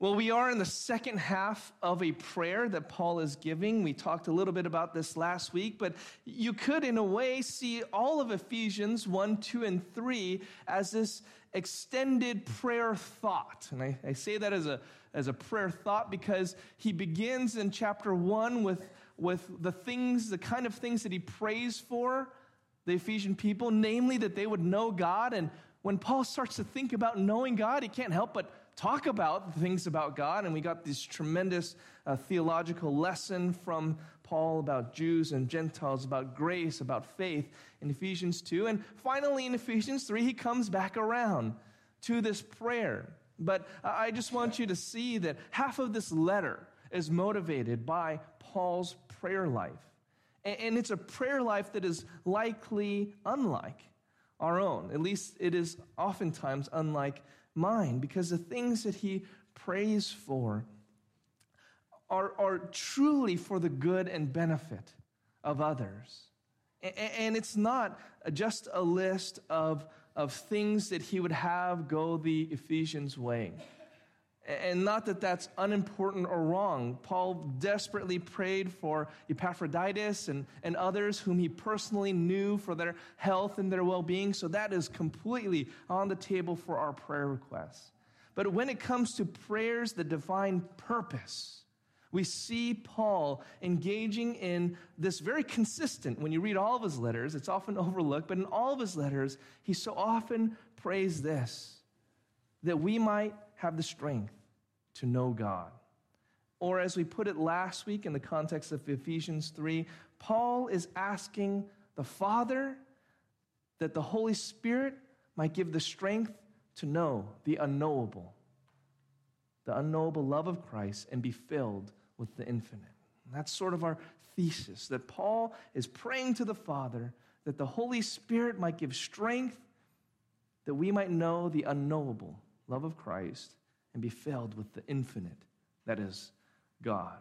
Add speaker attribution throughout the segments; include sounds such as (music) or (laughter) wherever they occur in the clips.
Speaker 1: Well, we are in the second half of a prayer that Paul is giving. We talked a little bit about this last week, but you could, in a way, see all of Ephesians 1, 2, and 3 as this extended prayer thought. And I, I say that as a, as a prayer thought because he begins in chapter 1 with, with the things, the kind of things that he prays for the Ephesian people, namely that they would know God. And when Paul starts to think about knowing God, he can't help but talk about things about God. And we got this tremendous uh, theological lesson from Paul about Jews and Gentiles, about grace, about faith in Ephesians 2. And finally, in Ephesians 3, he comes back around to this prayer. But I just want you to see that half of this letter is motivated by Paul's prayer life. And it's a prayer life that is likely unlike our own. At least it is oftentimes unlike mind because the things that he prays for are, are truly for the good and benefit of others. And it's not just a list of, of things that he would have go the Ephesians way. And not that that's unimportant or wrong. Paul desperately prayed for Epaphroditus and, and others whom he personally knew for their health and their well being. So that is completely on the table for our prayer requests. But when it comes to prayers that define purpose, we see Paul engaging in this very consistent, when you read all of his letters, it's often (laughs) overlooked, but in all of his letters, he so often prays this that we might have the strength to know God. Or, as we put it last week in the context of Ephesians 3, Paul is asking the Father that the Holy Spirit might give the strength to know the unknowable, the unknowable love of Christ, and be filled with the infinite. And that's sort of our thesis that Paul is praying to the Father that the Holy Spirit might give strength that we might know the unknowable love of Christ, and be filled with the infinite that is God.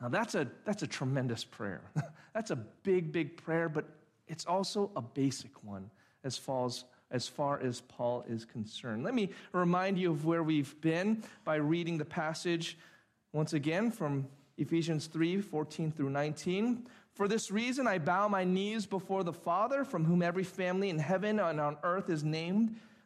Speaker 1: Now, that's a, that's a tremendous prayer. (laughs) that's a big, big prayer, but it's also a basic one as far as, as far as Paul is concerned. Let me remind you of where we've been by reading the passage once again from Ephesians 3 14 through 19. For this reason, I bow my knees before the Father, from whom every family in heaven and on earth is named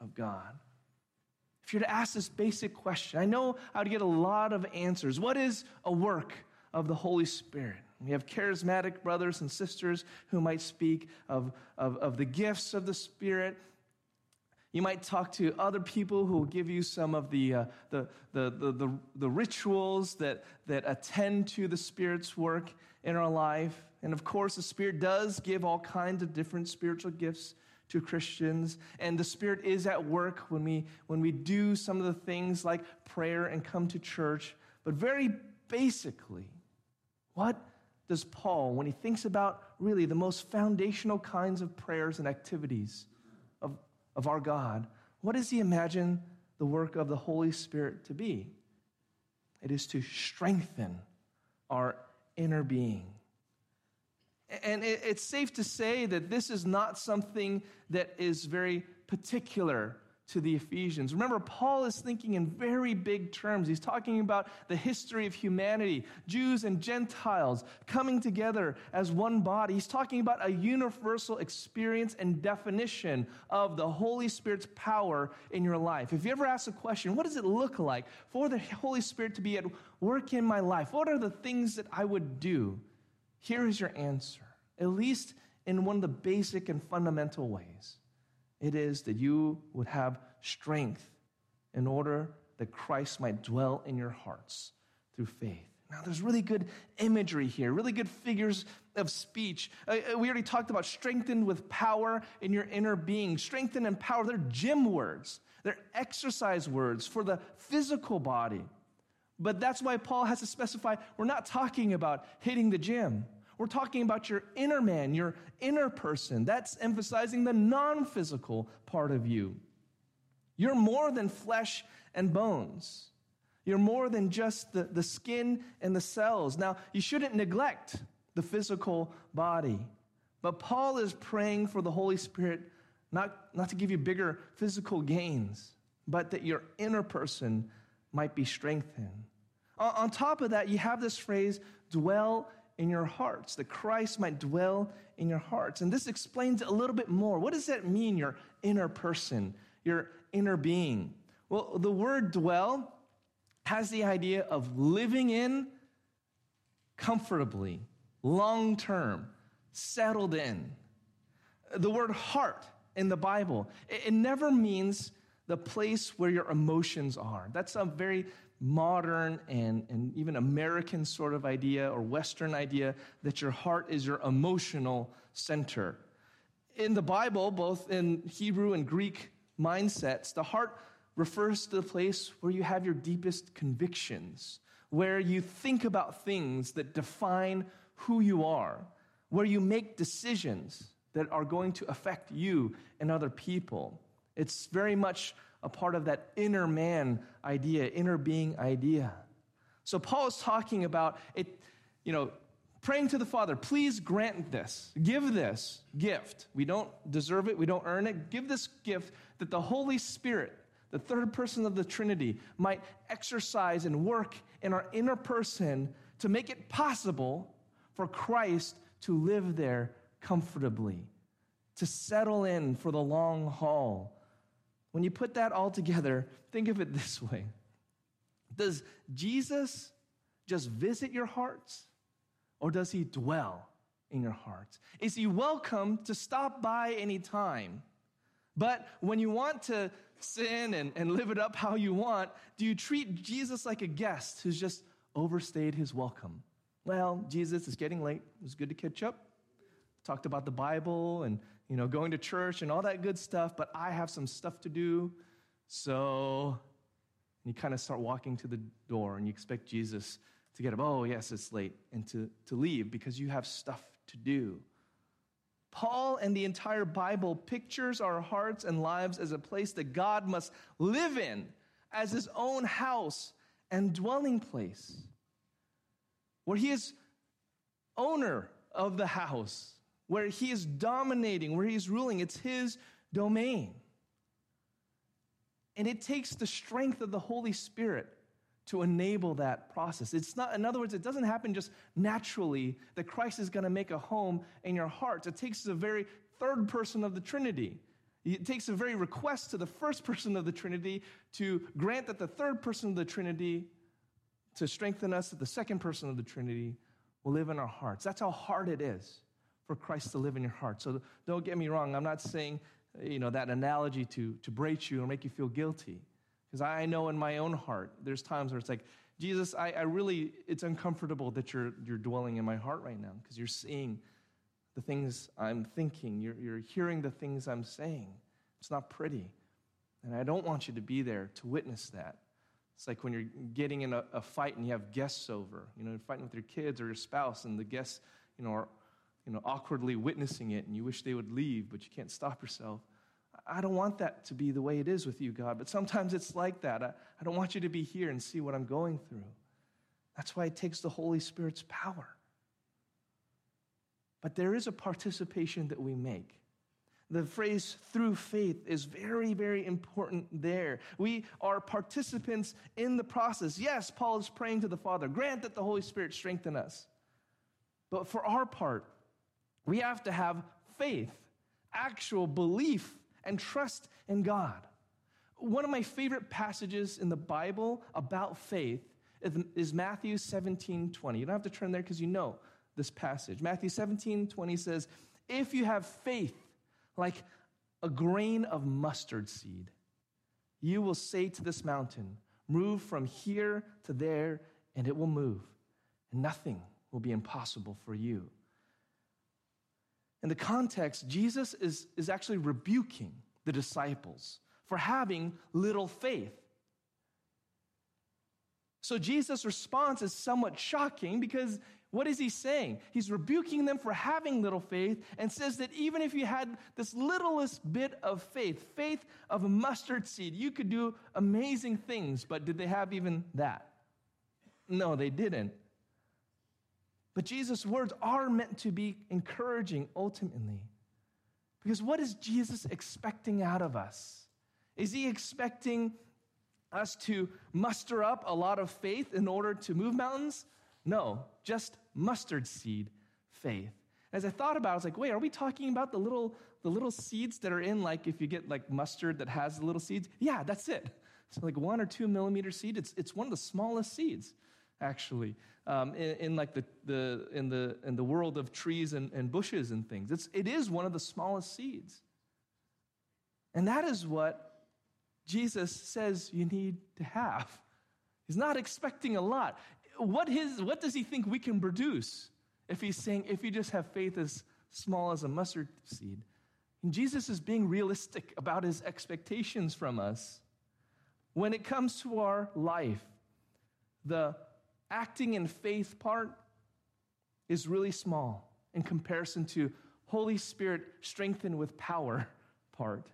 Speaker 1: of God. If you're to ask this basic question, I know I would get a lot of answers. What is a work of the Holy Spirit? We have charismatic brothers and sisters who might speak of, of, of the gifts of the Spirit. You might talk to other people who will give you some of the, uh, the, the, the, the, the rituals that, that attend to the Spirit's work in our life. And of course, the Spirit does give all kinds of different spiritual gifts to Christians. And the Spirit is at work when we, when we do some of the things like prayer and come to church. But very basically, what does Paul, when he thinks about really the most foundational kinds of prayers and activities of, of our God, what does he imagine the work of the Holy Spirit to be? It is to strengthen our inner being and it's safe to say that this is not something that is very particular to the Ephesians. Remember, Paul is thinking in very big terms. He's talking about the history of humanity, Jews and Gentiles coming together as one body. He's talking about a universal experience and definition of the Holy Spirit's power in your life. If you ever ask a question, what does it look like for the Holy Spirit to be at work in my life? What are the things that I would do? Here is your answer, at least in one of the basic and fundamental ways. It is that you would have strength in order that Christ might dwell in your hearts through faith. Now, there's really good imagery here, really good figures of speech. Uh, uh we already talked about strengthened with power in your inner being. Strengthened and power, they're gym words, they're exercise words for the physical body. But that's why Paul has to specify we're not talking about hitting the gym. We're talking about your inner man, your inner person. That's emphasizing the non physical part of you. You're more than flesh and bones. You're more than just the, the skin and the cells. Now, you shouldn't neglect the physical body. But Paul is praying for the Holy Spirit not, not to give you bigger physical gains, but that your inner person might be strengthened. On, on top of that, you have this phrase, dwell in your hearts, that Christ might dwell in your hearts. And this explains a little bit more. What does that mean, your inner person, your inner being? Well, the word dwell has the idea of living in comfortably, long term, settled in. The word heart in the Bible, it, never means the place where your emotions are. That's a very modern and, and even American sort of idea or Western idea that your heart is your emotional center. In the Bible, both in Hebrew and Greek mindsets, the heart refers to the place where you have your deepest convictions, where you think about things that define who you are, where you make decisions that are going to affect you and other people. It's very much a part of that inner man idea, inner being idea. So Paul is talking about it, you know, praying to the Father, please grant this, give this gift. We don't deserve it, we don't earn it. Give this gift that the Holy Spirit, the third person of the Trinity, might exercise and work in our inner person to make it possible for Christ to live there comfortably, to settle in for the long haul. When you put that all together, think of it this way Does Jesus just visit your hearts, or does he dwell in your hearts? Is he welcome to stop by anytime? But when you want to sin and, and live it up how you want, do you treat Jesus like a guest who's just overstayed his welcome? Well, Jesus, it's getting late. It was good to catch up. Talked about the Bible and you know going to church and all that good stuff, but I have some stuff to do. So you kind of start walking to the door and you expect Jesus to get up, oh yes, it's late, and to, to leave because you have stuff to do. Paul and the entire Bible pictures our hearts and lives as a place that God must live in as his own house and dwelling place, where he is owner of the house, where he is dominating, where he is ruling. It's his domain. And it takes the strength of the Holy Spirit to enable that process. It's not, in other words, it doesn't happen just naturally that Christ is going to make a home in your hearts. It takes the very third person of the Trinity. It takes a very request to the first person of the Trinity to grant that the third person of the Trinity, to strengthen us that the second person of the Trinity will live in our hearts. That's how hard it is for Christ to live in your heart. So don't get me wrong. I'm not saying, you know, that analogy to, to break you or make you feel guilty. Because I know in my own heart, there's times where it's like, Jesus, I, I really, it's uncomfortable that you're, you're dwelling in my heart right now because you're seeing the things I'm thinking, you're, you're hearing the things I'm saying. It's not pretty. And I don't want you to be there to witness that. It's like when you're getting in a, a fight and you have guests over, you know, you're fighting with your kids or your spouse, and the guests, you know, are you know, awkwardly witnessing it, and you wish they would leave, but you can't stop yourself. I don't want that to be the way it is with you, God, but sometimes it's like that. I, I don't want you to be here and see what I'm going through. That's why it takes the Holy Spirit's power. But there is a participation that we make. The phrase through faith is very, very important there. We are participants in the process. Yes, Paul is praying to the Father, grant that the Holy Spirit strengthen us. But for our part, we have to have faith, actual belief and trust in God. One of my favorite passages in the Bible about faith is Matthew 17 20. You don't have to turn there because you know this passage. Matthew 17 20 says, If you have faith like a grain of mustard seed, you will say to this mountain, Move from here to there, and it will move, and nothing will be impossible for you. In the context, Jesus is, is actually rebuking the disciples for having little faith. So Jesus' response is somewhat shocking because what is he saying? He's rebuking them for having little faith and says that even if you had this littlest bit of faith, faith of a mustard seed, you could do amazing things. But did they have even that? No, they didn't. But Jesus' words are meant to be encouraging ultimately. Because what is Jesus expecting out of us? Is he expecting us to muster up a lot of faith in order to move mountains? No, just mustard seed faith. As I thought about it, I was like, wait, are we talking about the little, the little seeds that are in, like, if you get like mustard that has the little seeds? Yeah, that's it. So, like one or two millimeter seed, it's, it's one of the smallest seeds, actually, um, in, in, like the, the, in, the, in the world of trees and, and bushes and things. It's, it is one of the smallest seeds. And that is what Jesus says you need to have. He's not expecting a lot what, his, what does he think we can produce if he's saying, if you just have faith as small as a mustard seed? And Jesus is being realistic about his expectations from us. When it comes to our life, the acting in faith part is really small in comparison to Holy Spirit strengthened with power part,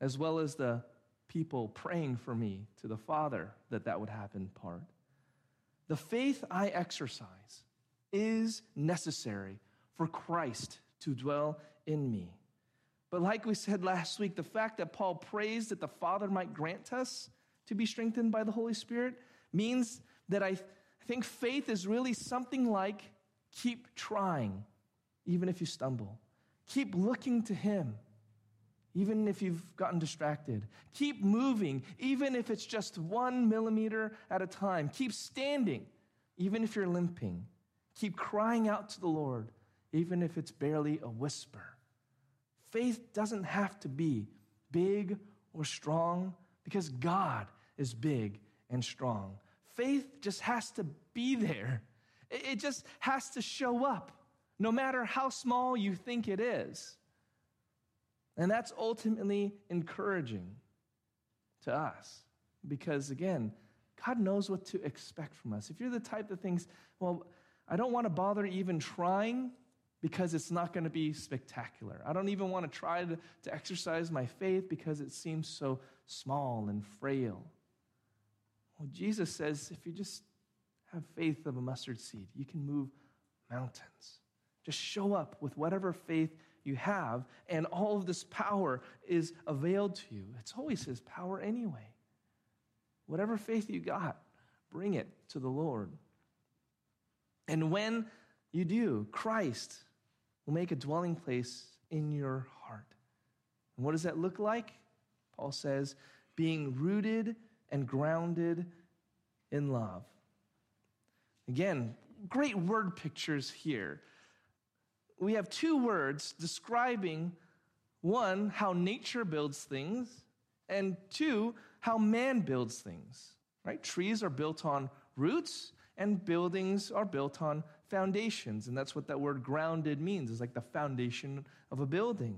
Speaker 1: as well as the people praying for me to the Father that that would happen part. The faith I exercise is necessary for Christ to dwell in me. But like we said last week, the fact that Paul prays that the Father might grant us to be strengthened by the Holy Spirit means that I think faith is really something like keep trying, even if you stumble. Keep looking to Him even if you've gotten distracted. Keep moving, even if it's just one millimeter at a time. Keep standing, even if you're limping. Keep crying out to the Lord, even if it's barely a whisper. Faith doesn't have to be big or strong because God is big and strong. Faith just has to be there, it just has to show up, no matter how small you think it is. And that's ultimately encouraging to us because, again, God knows what to expect from us. If you're the type that thinks, well, I don't want to bother even trying because it's not going to be spectacular. I don't even want to try to, to exercise my faith because it seems so small and frail. Well, Jesus says if you just have faith of a mustard seed, you can move mountains. Just show up with whatever faith you have, and all of this power is availed to you. It's always His power anyway. Whatever faith you got, bring it to the Lord. And when you do, Christ will make a dwelling place in your heart. And what does that look like? Paul says, being rooted and grounded in love. Again, great word pictures here we have two words describing one, how nature builds things, and two, how man builds things. Right? Trees are built on roots, and buildings are built on foundations. And that's what that word grounded means, is like the foundation of a building.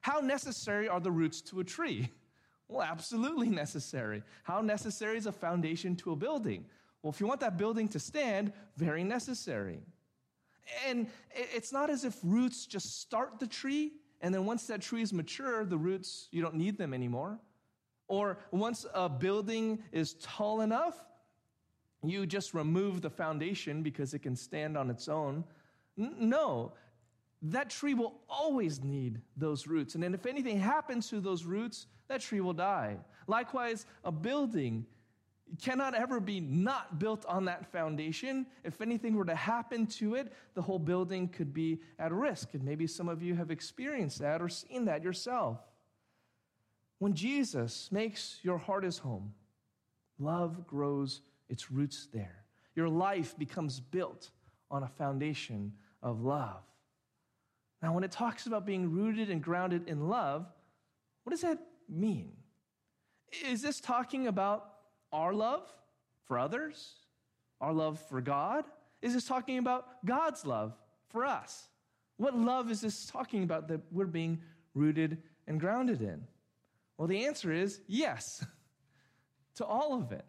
Speaker 1: How necessary are the roots to a tree? (laughs) Well, absolutely (laughs) necessary. How necessary is a foundation to a building? Well, if you want that building to stand, very necessary. And it's not as if roots just start the tree, and then once that tree is mature, the roots, you don't need them anymore. Or once a building is tall enough, you just remove the foundation because it can stand on its own. No, that tree will always need those roots. And then if anything happens to those roots, that tree will die. Likewise, a building cannot ever be not built on that foundation. If anything were to happen to it, the whole building could be at risk. And maybe some of you have experienced that or seen that yourself. When Jesus makes your heart his home, love grows its roots there. Your life becomes built on a foundation of love. Now, when it talks about being rooted and grounded in love, what does that mean? Is this talking about our love for others, our love for God? Is this talking about God's love for us? What love is this talking about that we're being rooted and grounded in? Well, the answer is yes (laughs) to all of it.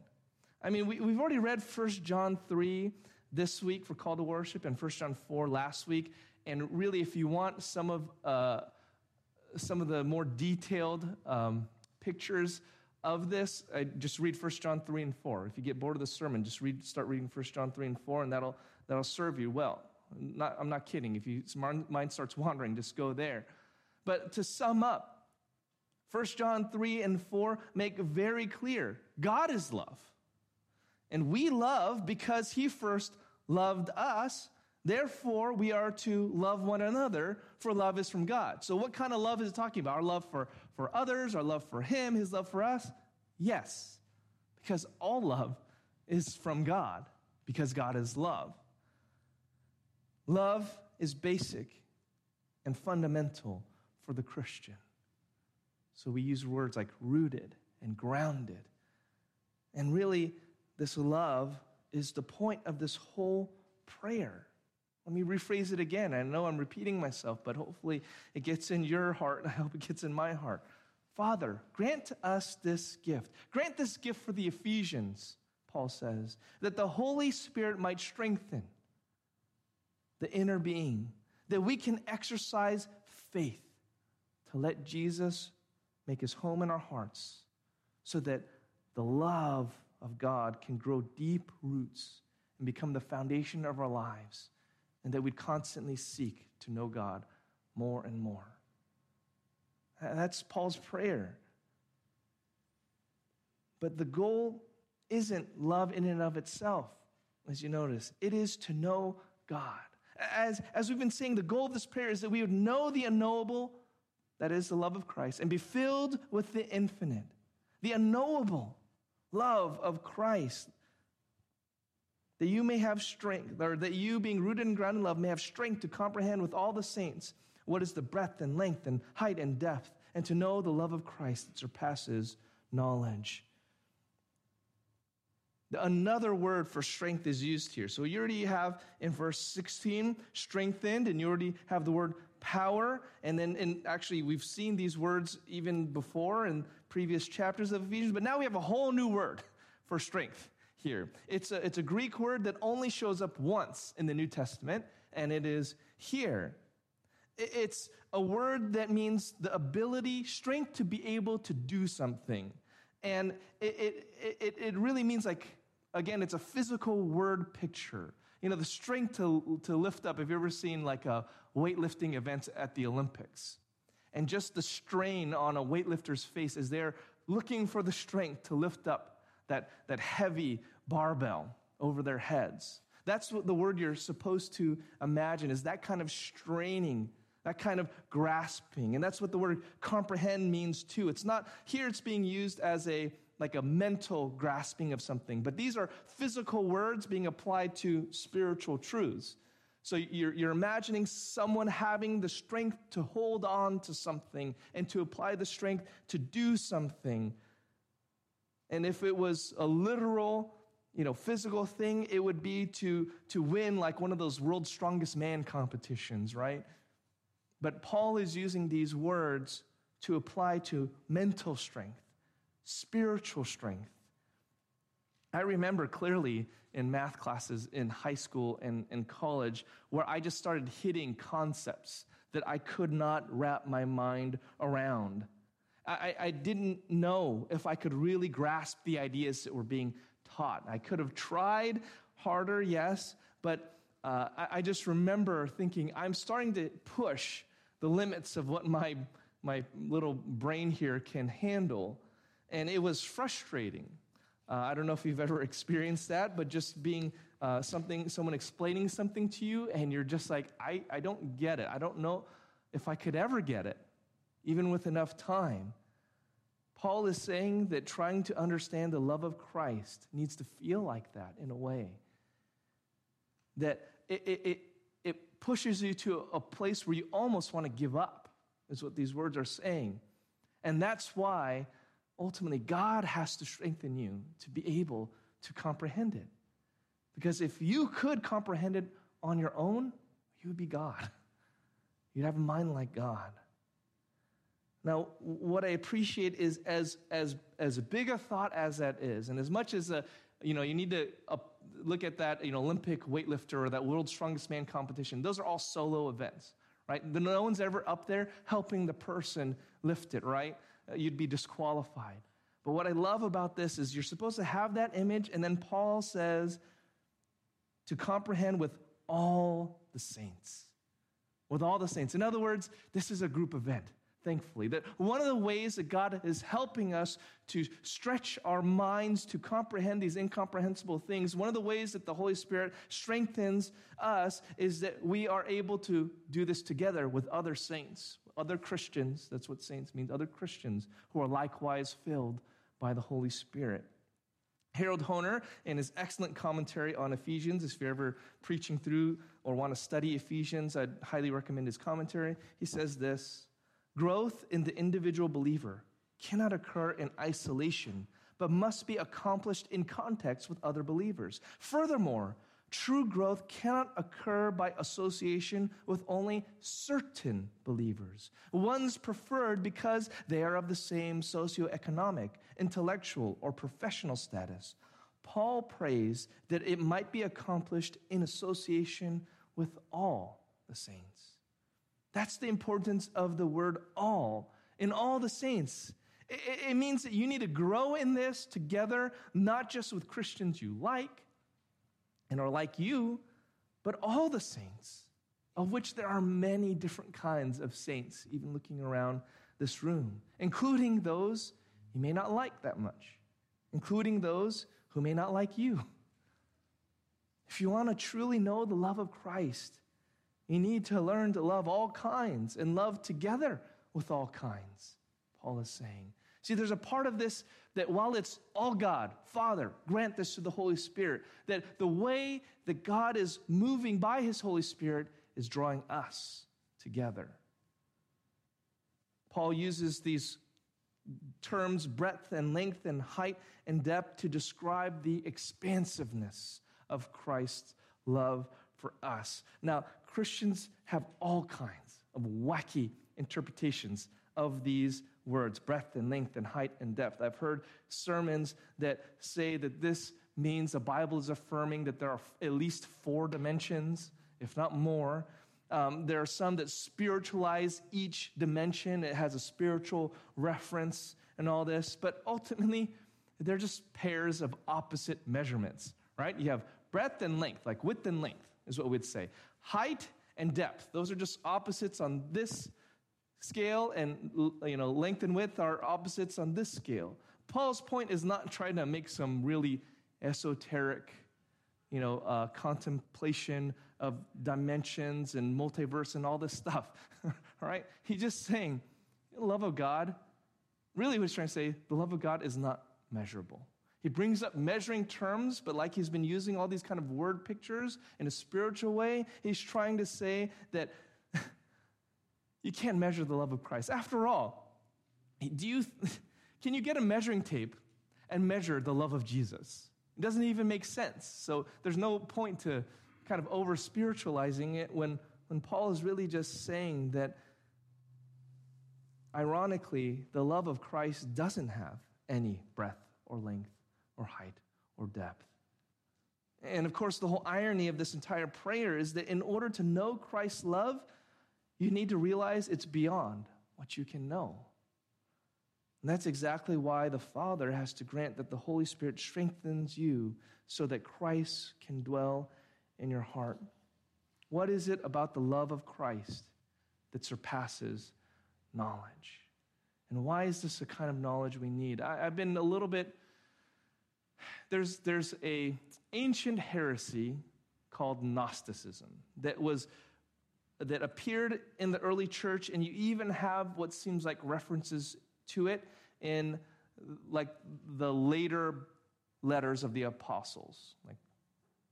Speaker 1: I mean, we, have already read 1 John 3 this week for call to worship and 1 John 4 last week. And really, if you want some of, uh, some of the more detailed um, pictures of this, uh, just read 1 John 3 and 4. If you get bored of the sermon, just read, start reading 1 John 3 and 4, and that'll, that'll serve you well. Not, I'm not kidding. If your mind starts wandering, just go there. But to sum up, 1 John 3 and 4 make very clear God is love. And we love because he first loved us. Therefore, we are to love one another, for love is from God. So, what kind of love is it talking about? Our love for, for others, our love for him, his love for us? Yes, because all love is from God, because God is love. Love is basic and fundamental for the Christian. So we use words like rooted and grounded. And really, this love is the point of this whole prayer. Let me rephrase it again. I know I'm repeating myself, but hopefully it gets in your heart, and I hope it gets in my heart. Father, grant us this gift. Grant this gift for the Ephesians, Paul says, that the Holy Spirit might strengthen the inner being, that we can exercise faith to let Jesus make his home in our hearts so that the love of God can grow deep roots and become the foundation of our lives, and that we'd constantly seek to know God more and more. That's Paul's prayer. But the goal isn't love in and of itself, as you notice, it is to know God. As, as we've been saying, the goal of this prayer is that we would know the unknowable, that is the love of Christ, and be filled with the infinite, the unknowable love of Christ. That you may have strength, or that you, being rooted and grounded in love, may have strength to comprehend with all the saints what is the breadth and length and height and depth, and to know the love of Christ that surpasses knowledge. Another word for strength is used here. So you already have in verse 16 strengthened, and you already have the word power. And then, and actually, we've seen these words even before in previous chapters of Ephesians, but now we have a whole new word (laughs) for strength here. It's a, it's a Greek word that only shows up once in the New Testament, and it is here. It's a word that means the ability, strength to be able to do something. And it, it, it, it really means like, again, it's a physical word picture. You know, the strength to, to lift up. Have you ever seen like a weightlifting event at the Olympics? And just the strain on a weightlifter's face as they're looking for the strength to lift up that, that heavy barbell over their heads. That's what the word you're supposed to imagine is that kind of straining that kind of grasping. And that's what the word comprehend means too. It's not here, it's being used as a like a mental grasping of something, but these are physical words being applied to spiritual truths. So you're, you're imagining someone having the strength to hold on to something and to apply the strength to do something. And if it was a literal, you know, physical thing, it would be to, to win like one of those world's strongest man competitions, right? But Paul is using these words to apply to mental strength, spiritual strength. I remember clearly in math classes in high school and, and college where I just started hitting concepts that I could not wrap my mind around. I, I didn't know if I could really grasp the ideas that were being taught. I could have tried harder, yes, but uh, I, I just remember thinking, I'm starting to push the limits of what my, my little brain here can handle. And it was frustrating. Uh, I don't know if you've ever (laughs) experienced that, but just being uh, something, someone explaining something to you, and you're just like, I, I don't get it. I don't know if I could ever get it, even with enough time. Paul is saying that trying to understand the love of Christ needs to feel like that in a way. That it, it, it, pushes you to a place where you almost want to give up, is what these words are saying. And that's why ultimately God has to strengthen you to be able to comprehend it. Because if you could comprehend it on your own, you would be God. (laughs) You'd have a mind like God. Now, what I appreciate is as, as, as big a thought as that is, and as much as a, you know, you need to look at that, you know, Olympic weightlifter or that world's strongest man competition, those are all solo events, right? No one's ever up there helping the person lift it, right? Uh, you'd be disqualified. But what I love about this is you're supposed to have that image, and then Paul says to comprehend with all the saints. With all the saints. In other words, this is a group event thankfully. That one of the ways that God is helping us to stretch our minds to comprehend these incomprehensible things, one of the ways that the Holy Spirit strengthens us is that we are able to do this together with other saints, other Christians. That's what saints means, other Christians who are likewise filled by the Holy Spirit. Harold Hoehner, in his excellent commentary on Ephesians, if you're ever preaching through or want to study Ephesians, I'd highly recommend his commentary. He says this Growth in the individual believer cannot occur in isolation, but must be accomplished in context with other believers. Furthermore, true growth cannot occur by association with only certain believers, ones preferred because they are of the same socioeconomic, intellectual, or professional status. Paul prays that it might be accomplished in association with all the saints. That's the importance of the word all in all the saints. It, it, means that you need to grow in this together, not just with Christians you like and are like you, but all the saints, of which there are many different kinds of saints, even looking around this room, including those you may not like that much, including those who may not like you. If you want to truly know the love of Christ, you need to learn to love all kinds and love together with all kinds, Paul is saying. See, there's a part of this that while it's all God, Father, grant this to the Holy Spirit, that the way that God is moving by his Holy Spirit is drawing us together. Paul uses these terms, breadth and length and height and depth, to describe the expansiveness of Christ's love for us. Now, Christians have all kinds of wacky interpretations of these words breadth and length and height and depth. I've heard sermons that say that this means the Bible is affirming that there are at least four dimensions, if not more. Um, there are some that spiritualize each dimension, it has a spiritual reference and all this, but ultimately, they're just pairs of opposite measurements, right? You have breadth and length, like width and length is what we'd say. Height and depth, those are just opposites on this scale, and you know, length and width are opposites on this scale. Paul's point is not trying to make some really esoteric, you know, uh, contemplation of dimensions and multiverse and all this stuff. (laughs) all right? He's just saying, the love of God, really what he's trying to say, the love of God is not measurable. He brings up measuring terms, but like he's been using all these kind of word pictures in a spiritual way, he's trying to say that (laughs) you can't measure the love of Christ. After all, do you, (laughs) can you get a measuring tape and measure the love of Jesus? It doesn't even make sense. So there's no point to kind of over spiritualizing it when, when Paul is really just saying that, ironically, the love of Christ doesn't have any breadth or length or height or depth. And of course, the whole irony of this entire prayer is that in order to know Christ's love, you need to realize it's beyond what you can know. And that's exactly why the Father has to grant that the Holy Spirit strengthens you so that Christ can dwell in your heart. What is it about the love of Christ that surpasses knowledge? And why is this the kind of knowledge we need? I, have been a little bit there's, there's a ancient heresy called Gnosticism that was that appeared in the early church, and you even have what seems like references to it in like the later letters of the apostles, like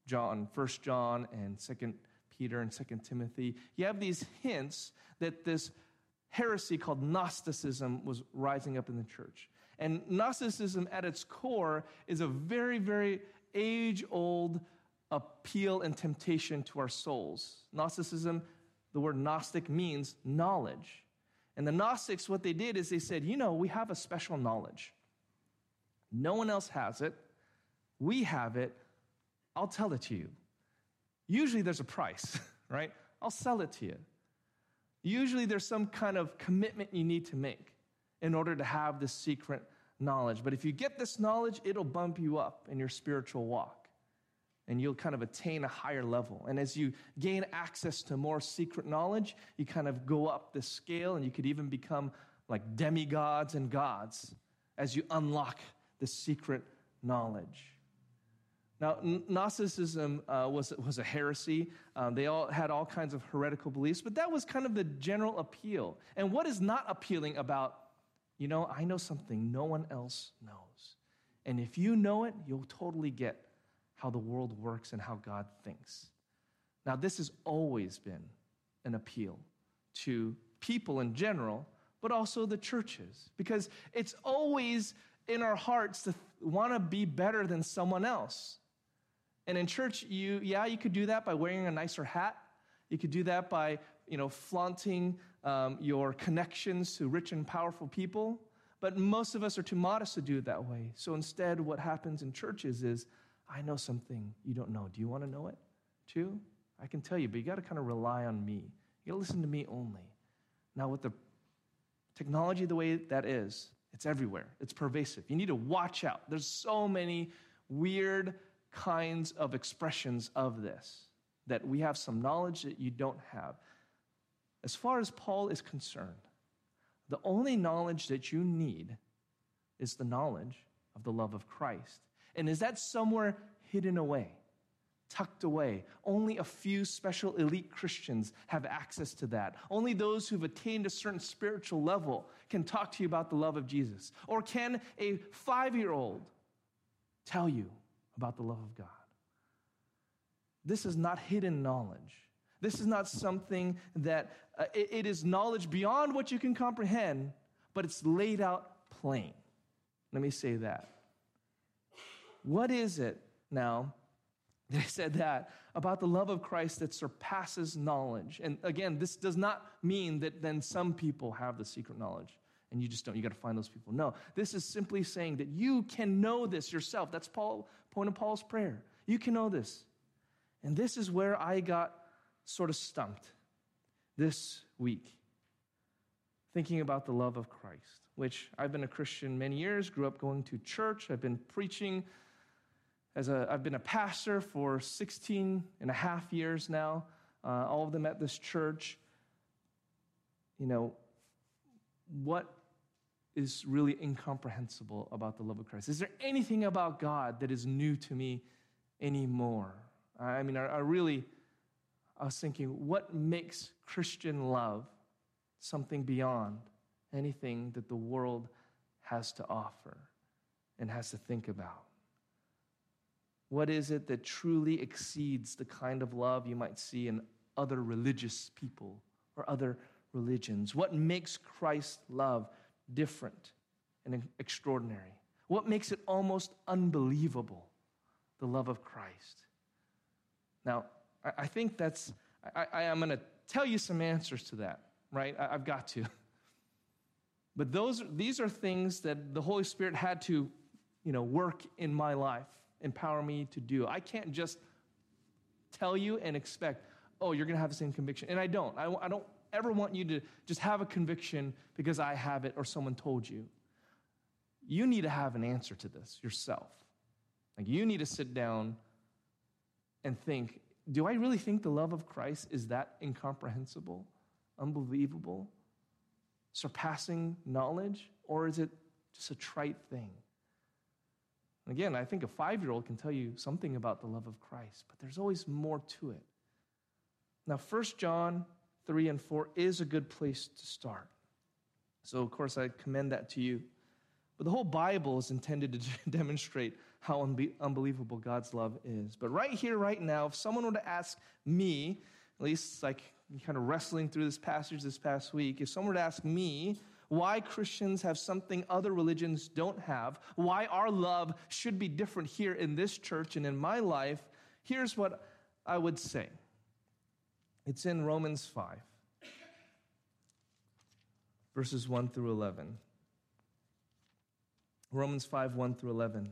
Speaker 1: John, First John, and Second Peter and Second Timothy. You have these hints that this heresy called Gnosticism was rising up in the church. And Gnosticism at its core is a very, very age old appeal and temptation to our souls. Gnosticism, the word Gnostic means knowledge. And the Gnostics, what they did is they said, you know, we have a special knowledge. No one else has it. We have it. I'll tell it to you. Usually there's a price, (laughs) right? I'll sell it to you. Usually there's some kind of commitment you need to make in order to have this secret knowledge. But if you get this knowledge, it'll bump you up in your spiritual walk and you'll kind of attain a higher level. And as you gain access to more secret knowledge, you kind of go up the scale and you could even become like demigods and gods as you unlock the secret knowledge. Now, Gnosticism uh, was, was a heresy. Um, they all had all kinds of heretical beliefs, but that was kind of the general appeal. And what is not appealing about, you know, I know something no one else knows. And if you know it, you'll totally get how the world works and how God thinks. Now, this has always been an appeal to people in general, but also the churches, because it's always in our hearts to want to be better than someone else. And in church, you, yeah, you could do that by wearing a nicer hat. You could do that by, you know, flaunting um, your connections to rich and powerful people. But most of us are too modest to do it that way. So instead, what happens in churches is, I know something you don't know. Do you want to know it too? I can tell you, but you got to kind of rely on me. You got to listen to me only. Now, with the technology the way that is, it's everywhere. It's pervasive. You need to watch out. There's so many weird kinds of expressions of this, that we have some knowledge that you don't have. As far as Paul is concerned, the only knowledge that you need is the knowledge of the love of Christ. And is that somewhere hidden away, tucked away? Only a few special elite Christians have access to that. Only those who've attained a certain spiritual level can talk to you about the love of Jesus. Or can a five year old tell you about the love of God. This is not hidden knowledge. This is not something that uh, it, it is knowledge beyond what you can comprehend, but it's laid out plain. Let me say that. What is it now (laughs) that I said that about the love of Christ that surpasses knowledge? And again, this does not mean that then some people have the secret knowledge and you just don't. You got to find those people. No, this is simply saying that you can know this yourself. That's Paul, point of Paul's prayer. You can know this. And this is where I got sort of stumped this week, thinking about the love of Christ, which I've been a Christian many years, grew up going to church, I've been preaching. As a, I've been a pastor for 16 and a half years now, uh, all of them at this church. You know, what is really incomprehensible about the love of Christ? Is there anything about God that is new to me anymore? I mean, I, I really, I was thinking, what makes Christian love something beyond anything that the world has to offer and has to think about? What is it that truly exceeds the kind of love you might see in other religious people or other religions? What makes Christ's love different and extraordinary? What makes it almost unbelievable, the love of Christ? Now, I think that's, I, I am going to tell you some answers to that, right? I, I've got to. (laughs) But those, these are things that the Holy Spirit had to, you know, work in my life, empower me to do. I can't just tell you and expect, oh, you're going to have the same conviction. And I don't. I, I don't ever want you to just have a conviction because I have it or someone told you. You need to have an answer to this yourself. Like you need to sit down and think do I really think the love of Christ is that incomprehensible, unbelievable, surpassing knowledge? Or is it just a trite thing? And Again, I think a five year old can tell you something about the love of Christ, but there's always more to it. Now, First John 3 and 4 is a good place to start. So, of course, I commend that to you. But the whole Bible is intended to (laughs) demonstrate how unbelievable God's love is. But right here, right now, if someone were to ask me, at least like kind of wrestling through this passage this past week, if someone were to ask me why Christians have something other religions don't have, why our love should be different here in this church and in my life, here's what I would say. It's in Romans 5. verses 1 through 11. Romans 5 1 through 11.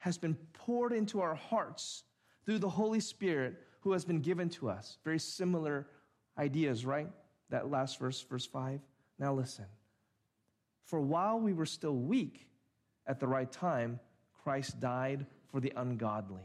Speaker 1: has been poured into our hearts through the Holy Spirit who has been given to us. Very similar ideas, right? That last verse, verse 5. Now listen. For while we were still weak, at the right time, Christ died for the ungodly.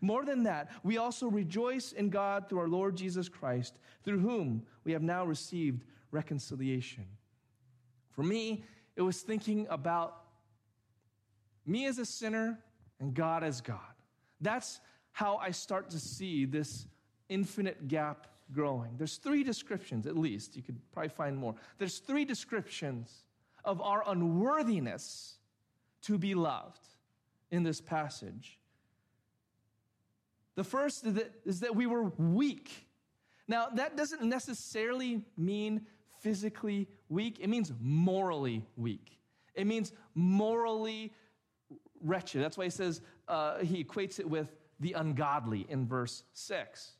Speaker 1: More than that, we also rejoice in God through our Lord Jesus Christ, through whom we have now received reconciliation. For me, it was thinking about me as a sinner and God as God. That's how I start to see this infinite gap growing. There's three descriptions, at least. You could probably find more. There's three descriptions of our unworthiness to be loved in this passage. The first is that we were weak. Now, that doesn't necessarily mean physically weak, it means morally weak. It means morally wretched. That's why he says, uh, he equates it with the ungodly in verse 6.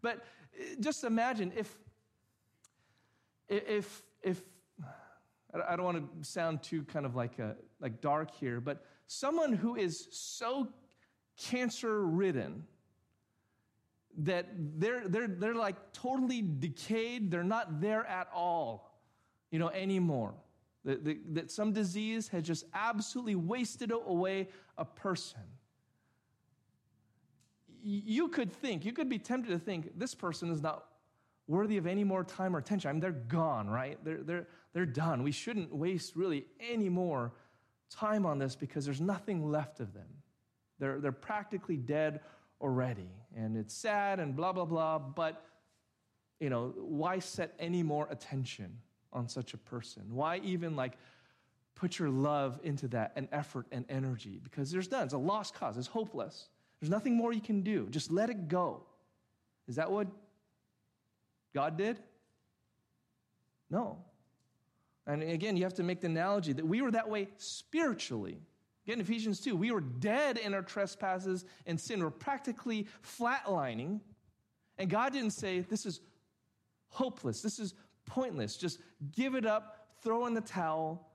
Speaker 1: But uh, just imagine if, if, if, I don't want to sound too kind of like, a, like dark here, but someone who is so cancer ridden that they're, they're, they're like totally decayed. They're not there at all, you know, anymore. That, that, that some disease has just absolutely wasted away a person. You could think, you could be tempted to think, this person is not worthy of any more time or attention. I mean, they're gone, right? They're, they're, they're done. We shouldn't waste really any more time on this because there's nothing left of them. They're, they're practically dead already. And it's sad and blah, blah, blah, but, you know, why set any more attention on such a person? Why even like put your love into that and effort and energy? Because there's none. It's a lost cause. It's hopeless. There's nothing more you can do. Just let it go. Is that what God did? No. And again, you have to make the analogy that we were that way spiritually. Again, Ephesians 2, we were dead in our trespasses and sin. We're practically flatlining. And God didn't say, this is hopeless, this is pointless. Just give it up, throw in the towel.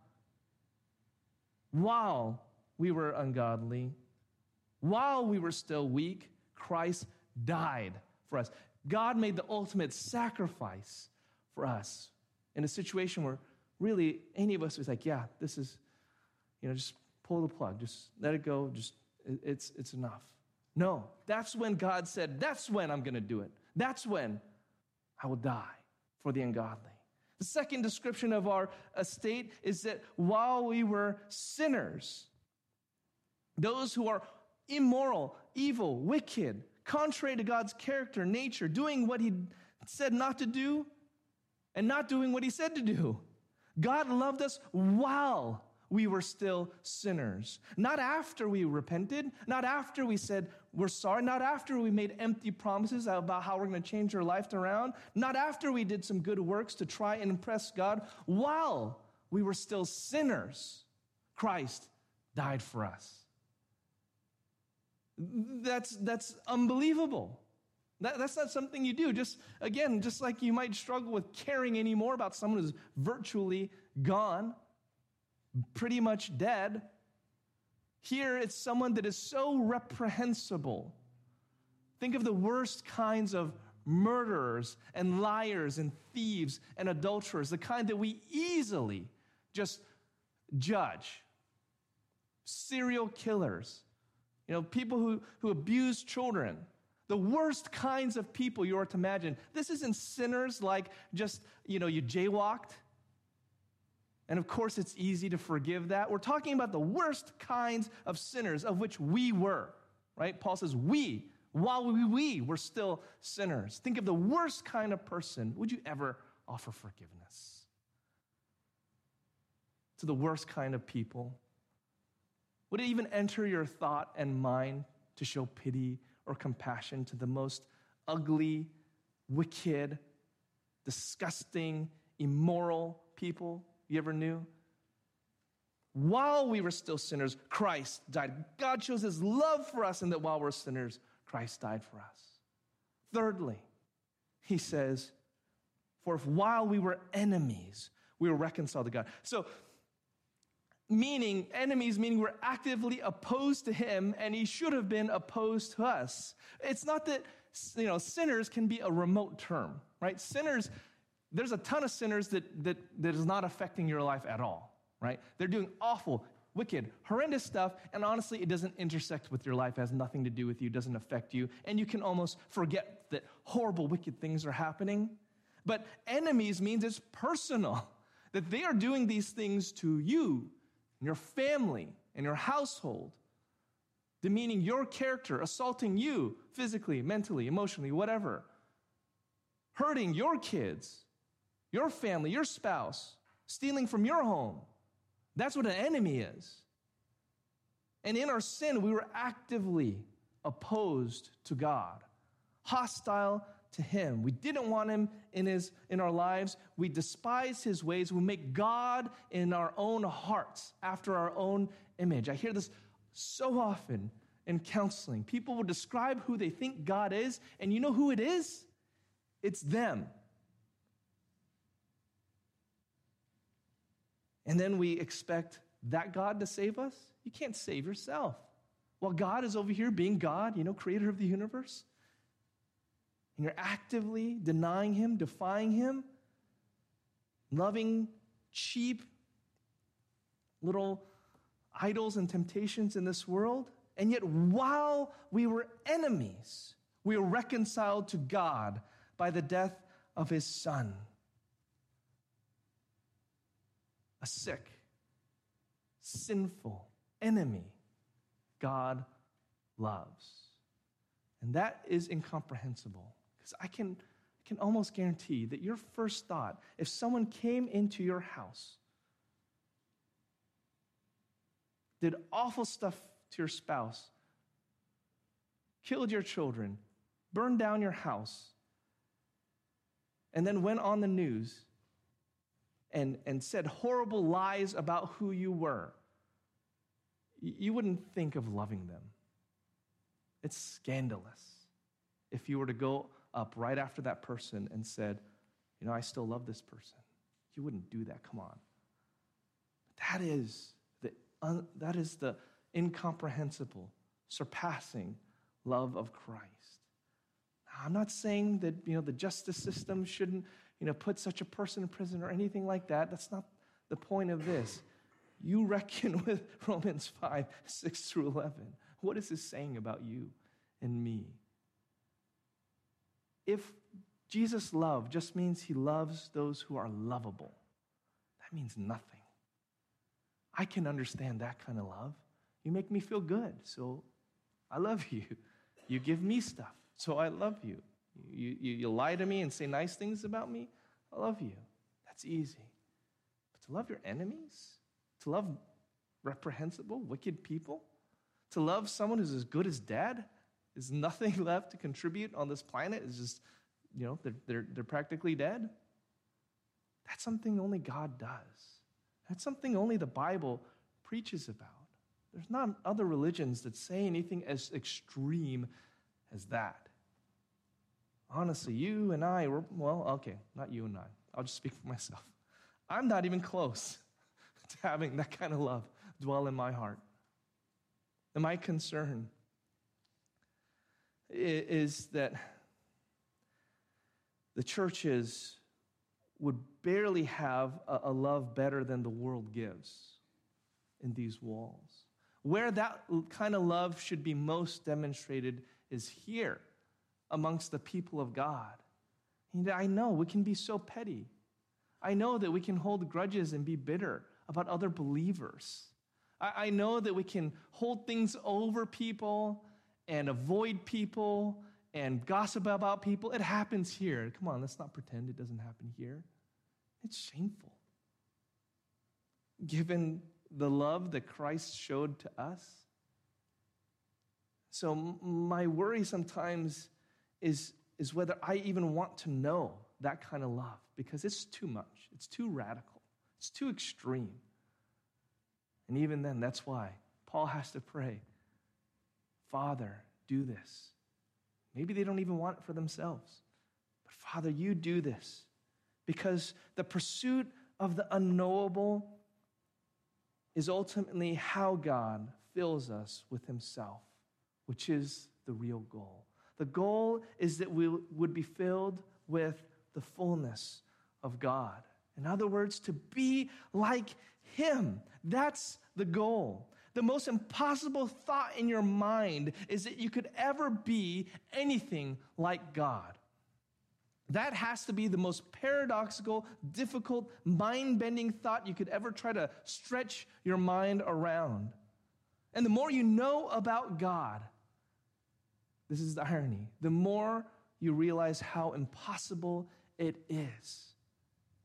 Speaker 1: While we were ungodly, while we were still weak, Christ died for us. God made the ultimate sacrifice for us in a situation where really any of us was like, yeah, this is, you know, just pull the plug. Just let it go. Just it's it's enough. No, that's when God said, that's when I'm going to do it. That's when I will die for the ungodly. The second description of our estate is that while we were sinners, those who are immoral, evil, wicked, contrary to God's character, nature, doing what He said not to do, and not doing what He said to do. God loved us while we were still sinners. Not after we repented, not after we said we're sorry, not after we made empty promises about how we're going to change our life around, not after we did some good works to try and impress God, while we were still sinners, Christ died for us. That's, that's unbelievable. That, that's not something you do. Just again, just like you might struggle with caring anymore about someone who's virtually gone pretty much dead. Here, it's someone that is so reprehensible. Think of the worst kinds of murderers and liars and thieves and adulterers, the kind that we easily just judge. serial killers, you know, people who, who abuse children, the worst kinds of people you are to imagine. This isn't sinners like just, you know, you jaywalked. And of course, it's easy to forgive that. We're talking about the worst kinds of sinners, of which we were, right? Paul says, we, while we, we were still sinners. Think of the worst kind of person. Would you ever offer forgiveness? To the worst kind of people? Would it even enter your thought and mind to show pity or compassion to the most ugly, wicked, disgusting, immoral people you ever knew? While we were still sinners, Christ died. God shows his love for us, and that while we're sinners, Christ died for us. Thirdly, he says, For if while we were enemies, we were reconciled to God. So meaning enemies, meaning we're actively opposed to him, and he should have been opposed to us. It's not that, you know, sinners can be a remote term, right? Sinners, there's a ton of sinners that, that, that is not affecting your life at all, right? They're doing awful, wicked, horrendous stuff, and honestly, it doesn't intersect with your life, has nothing to do with you, doesn't affect you, and you can almost forget that horrible, wicked things are happening. But enemies means it's personal, (laughs) that they are doing these things to you and your family and your household, demeaning your character, assaulting you physically, mentally, emotionally, whatever, hurting your kids, your family, your spouse, stealing from your home. That's what an enemy is. And in our sin, we were actively opposed to God, hostile to him. We didn't want him in, his, in our lives. We despise his ways. We make God in our own hearts after our own image. I hear this so often in counseling. People will describe who they think God is, and you know who it is? It's them. And then we expect that God to save us? You can't save yourself. While God is over here being God, you know, creator of the universe, and you're actively denying Him, defying Him, loving cheap little idols and temptations in this world, and yet while we were enemies, we were reconciled to God by the death of His Son. A sick, sinful enemy God loves. And that is incomprehensible. Because I can, I can almost guarantee that your first thought, if someone came into your house, did awful stuff to your spouse, killed your children, burned down your house, and then went on the news and, and said horrible lies about who you were, you wouldn't think of loving them. It's scandalous if you were to go up right after that person and said, You know, I still love this person. You wouldn't do that. Come on. That is the, un, that is the incomprehensible, surpassing love of Christ. I'm not saying that you know, the justice system shouldn't you know, put such a person in prison or anything like that. That's not the point of this. You reckon (laughs) with Romans 5 6 through 11. What is this saying about you and me? If Jesus' love just means he loves those who are lovable, that means nothing. I can understand that kind of love. You make me feel good, so I love (laughs) you. You give me stuff, so I love you. You, you, you lie to me and say nice things about me, I love you. That's easy. But to love your enemies, to love reprehensible, wicked people, to love someone who's as good as dead, is nothing (laughs) left to contribute on this planet. It's just, you know, they're, they're, they're practically dead. That's something only God does. That's something only the Bible preaches about. There's not other religions that say anything as extreme as that. Honestly, you and I, were, well, okay, not you and I. I'll just speak for myself. I'm not even close (laughs) to having that kind of love dwell in my heart. And my concern is that the churches would barely have a, love better than the world gives in these walls. Where that kind of love should be most demonstrated is here amongst the people of God. And I know we can be so petty. I know that we can hold grudges and be bitter about other believers. I, I know that we can hold things over people and avoid people and gossip about people. It happens here. Come on, let's not pretend it doesn't happen here. It's shameful. Given the love that Christ showed to us. So, my worry sometimes is, is whether I even want to know that kind of love because it's too much, it's too radical, it's too extreme. And even then, that's why Paul has to pray Father, do this. Maybe they don't even want it for themselves. But Father, you do this because the pursuit of the unknowable is ultimately how God fills us with Himself, which is the real goal. The goal is that we would be filled with the fullness of God. In other words, to be like Him. That's the goal. The most impossible thought in your mind is that you could ever be anything like God. That has to be the most paradoxical, difficult, mind bending thought you could ever try to stretch your mind around. And the more you know about God, this is the irony, the more you realize how impossible it is.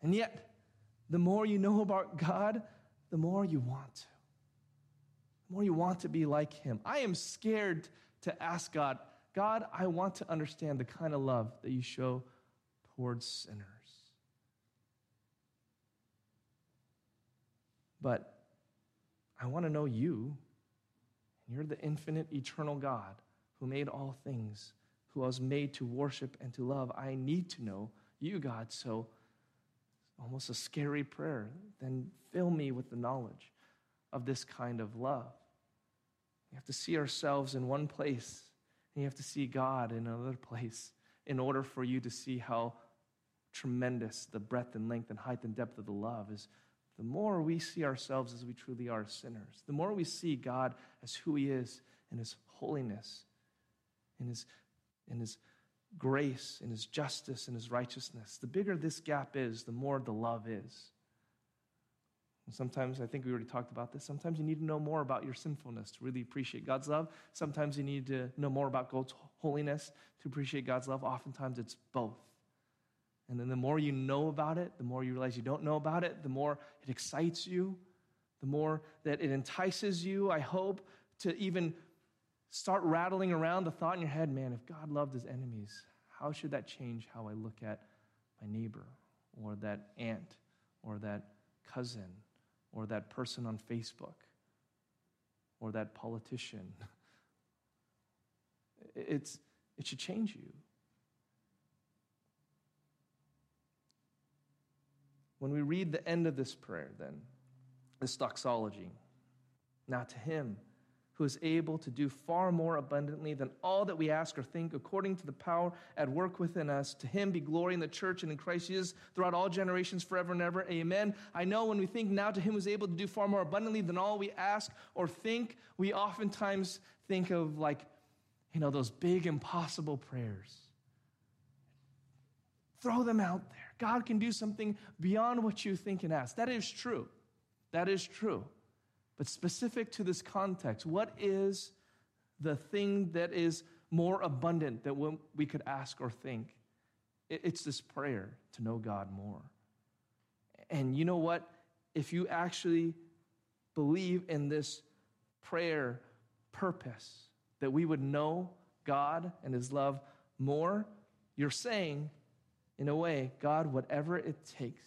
Speaker 1: And yet, the more you know about God, the more you want to. The more you want to be like Him. I am scared to ask God, God, I want to understand the kind of love that you show towards sinners. But I want to know you. and You're the infinite, eternal God who made all things, who I was made to worship and to love. I need to know you, God. So, almost a scary prayer. Then fill me with the knowledge of this kind of love. We have to see ourselves in one place, and you have to see God in another place in order for you to see how tremendous the breadth and length and height and depth of the love is the more we see ourselves as we truly are sinners, the more we see God as who He is in His holiness, in His, in His grace, in His justice, in His righteousness, the bigger this gap is, the more the love is. And sometimes, I think we already talked about this, sometimes you need to know more about your sinfulness to really appreciate God's love. Sometimes you need to know more about God's holiness to appreciate God's love. Oftentimes it's both. And then the more you know about it, the more you realize you don't know about it, the more it excites you, the more that it entices you, I hope, to even start rattling around the thought in your head man, if God loved his enemies, how should that change how I look at my neighbor or that aunt or that cousin or that person on Facebook or that politician? (laughs) It's, it should change you. When we read the end of this prayer, then, this doxology, now to him who is able to do far more abundantly than all that we ask or think, according to the power at work within us. To him be glory in the church and in Christ Jesus throughout all generations, forever and ever. Amen. I know when we think now to him who is able to do far more abundantly than all we ask or think, we oftentimes think of like, you know, those big impossible prayers. Throw them out there. God can do something beyond what you think and ask. That is true. That is true. But specific to this context, what is the thing that is more abundant than what we could ask or think? It's this prayer to know God more. And you know what? If you actually believe in this prayer purpose, that we would know God and His love more, you're saying in a way, God, whatever it takes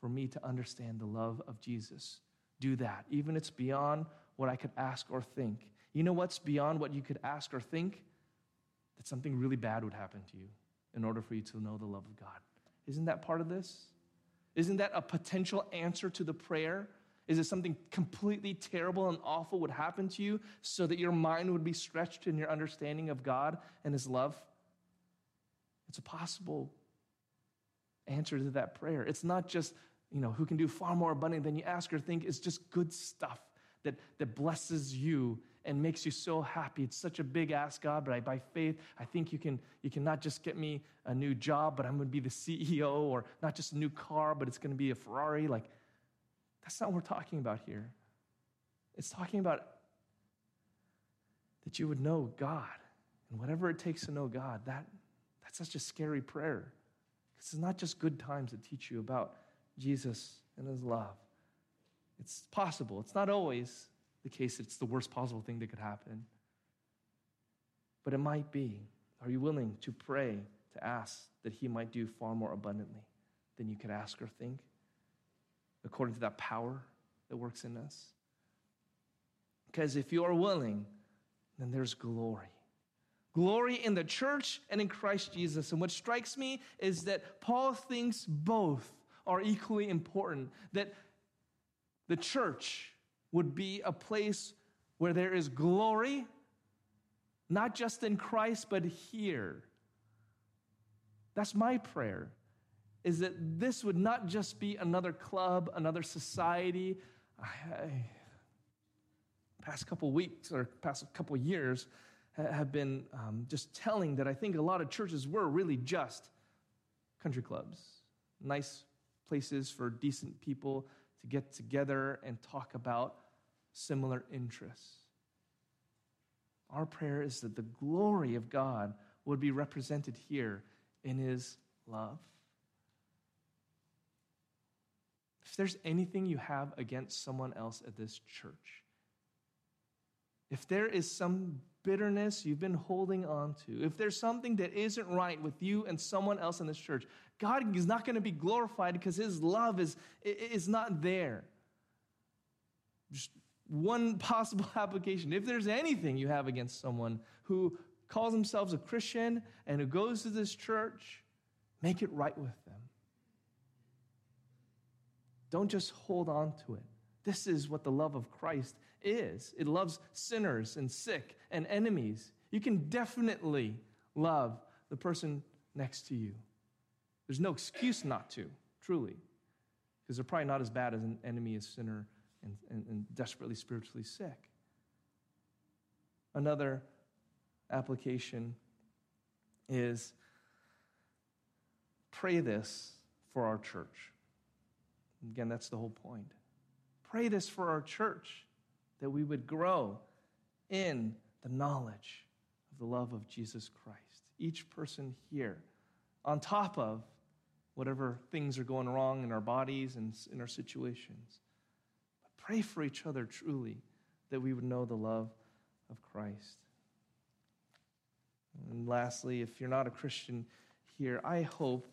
Speaker 1: for me to understand the love of Jesus, do that. Even if it's beyond what I could ask or think. You know what's beyond what you could ask or think? That something really bad would happen to you in order for you to know the love of God. Isn't that part of this? Isn't that a potential answer to the prayer? Is it something completely terrible and awful would happen to you so that your mind would be stretched in your understanding of God and His love? It's a possible answer to that prayer. It's not just, you know, who can do far more abundantly than you ask or think. is just good stuff that, that blesses you and makes you so happy. It's such a big ask, God, but I, by faith, I think you can, you can not just get me a new job, but I'm going to be the CEO, or not just a new car, but it's going to be a Ferrari. Like, that's not what we're talking about here. It's talking about that you would know God. And whatever it takes to know God, that, that's such a scary prayer. Because it's not just good times that teach you about Jesus and his love. It's possible. It's not always the case it's the worst possible thing that could happen. But it might be. Are you willing to pray, to ask that he might do far more abundantly than you could ask or think, according to that power that works in us? Because if you are willing, then there's glory. Glory in the church and in Christ Jesus. And what strikes me is that Paul thinks both are equally important. That the church would be a place where there is glory, not just in Christ, but here. That's my prayer, is that this would not just be another club, another society. I, past couple weeks or past couple years have been um, just telling that I think a lot of churches were really just country clubs, nice places for decent people to get together and talk about similar interests. Our prayer is that the glory of God would be represented here in His love. If there's anything you have against someone else at this church, if there is some bitterness you've been holding on to, if there's something that isn't right with you and someone else in this church, God is not going to be glorified because his love is, is not there. Just one (laughs) possible application. If there's anything you have against someone who calls themselves a Christian and who goes to this church, make it right with them. Don't just hold on to it. This is what the love of Christ is it loves sinners and sick and enemies. You can definitely love the person next to you. There's no excuse not to, truly, because they're probably not as bad as an enemy, a sinner, and, and, and desperately spiritually sick. Another application is pray this for our church. Again, that's the whole point. Pray this for our church that we would grow in the knowledge of the love of Jesus Christ. Each person here, on top of whatever things are going wrong in our bodies and in our situations. But pray for each other truly that we would know the love of Christ. And lastly, if you're not a Christian here, I hope,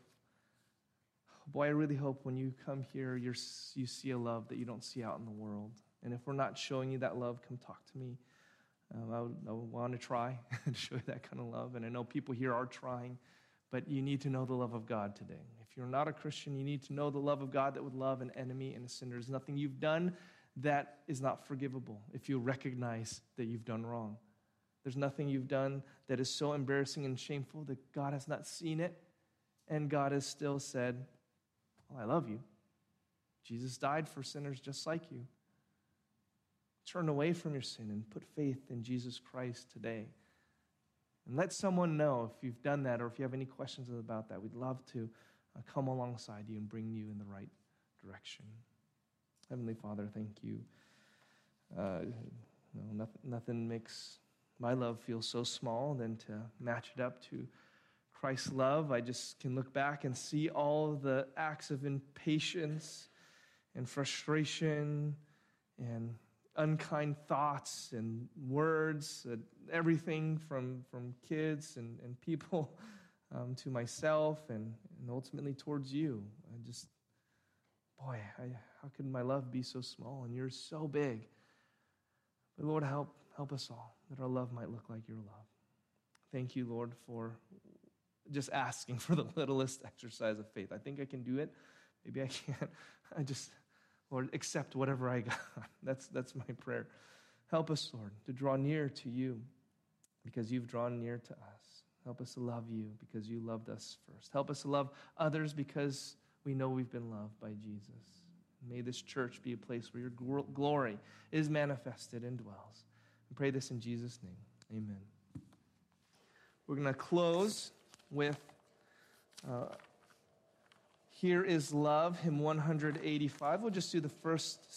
Speaker 1: boy, I really hope when you come here, you you see a love that you don't see out in the world. And if we're not showing you that love, come talk to me. Um, I, would, I would want to try (laughs) and show you that kind of love. And I know people here are trying, but you need to know the love of God today. If you're not a Christian, you need to know the love of God that would love an enemy and a sinner. There's nothing you've done that is not forgivable if you recognize that you've done wrong. There's nothing you've done that is so embarrassing and shameful that God has not seen it, and God has still said, Well, I love you. Jesus died for sinners just like you. Turn away from your sin and put faith in Jesus Christ today. And let someone know if you've done that or if you have any questions about that. We'd love to uh, come alongside you and bring you in the right direction. Heavenly Father, thank you. Uh, nothing, nothing makes my love feel so small than to match it up to Christ's love. I just can look back and see all the acts of impatience and frustration and unkind thoughts and words, uh, everything from, from kids and, and people (laughs) um, to myself and, and ultimately towards you. I just, boy, I, how could my love be so small and yours so big? But Lord, help, help us all that our love might look like your love. Thank you, Lord, for just asking for the littlest exercise of faith. I think I can do it. Maybe I can't. (laughs) I just Lord, accept whatever I got. (laughs) That's, that's my prayer. Help us, Lord, to draw near to you because you've drawn near to us. Help us to love you because you loved us first. Help us to love others because we know we've been loved by Jesus. May this church be a place where your glory is manifested and dwells. We pray this in Jesus' name. Amen. We're going to close with uh, Here is Love, hymn 185. We'll just do the first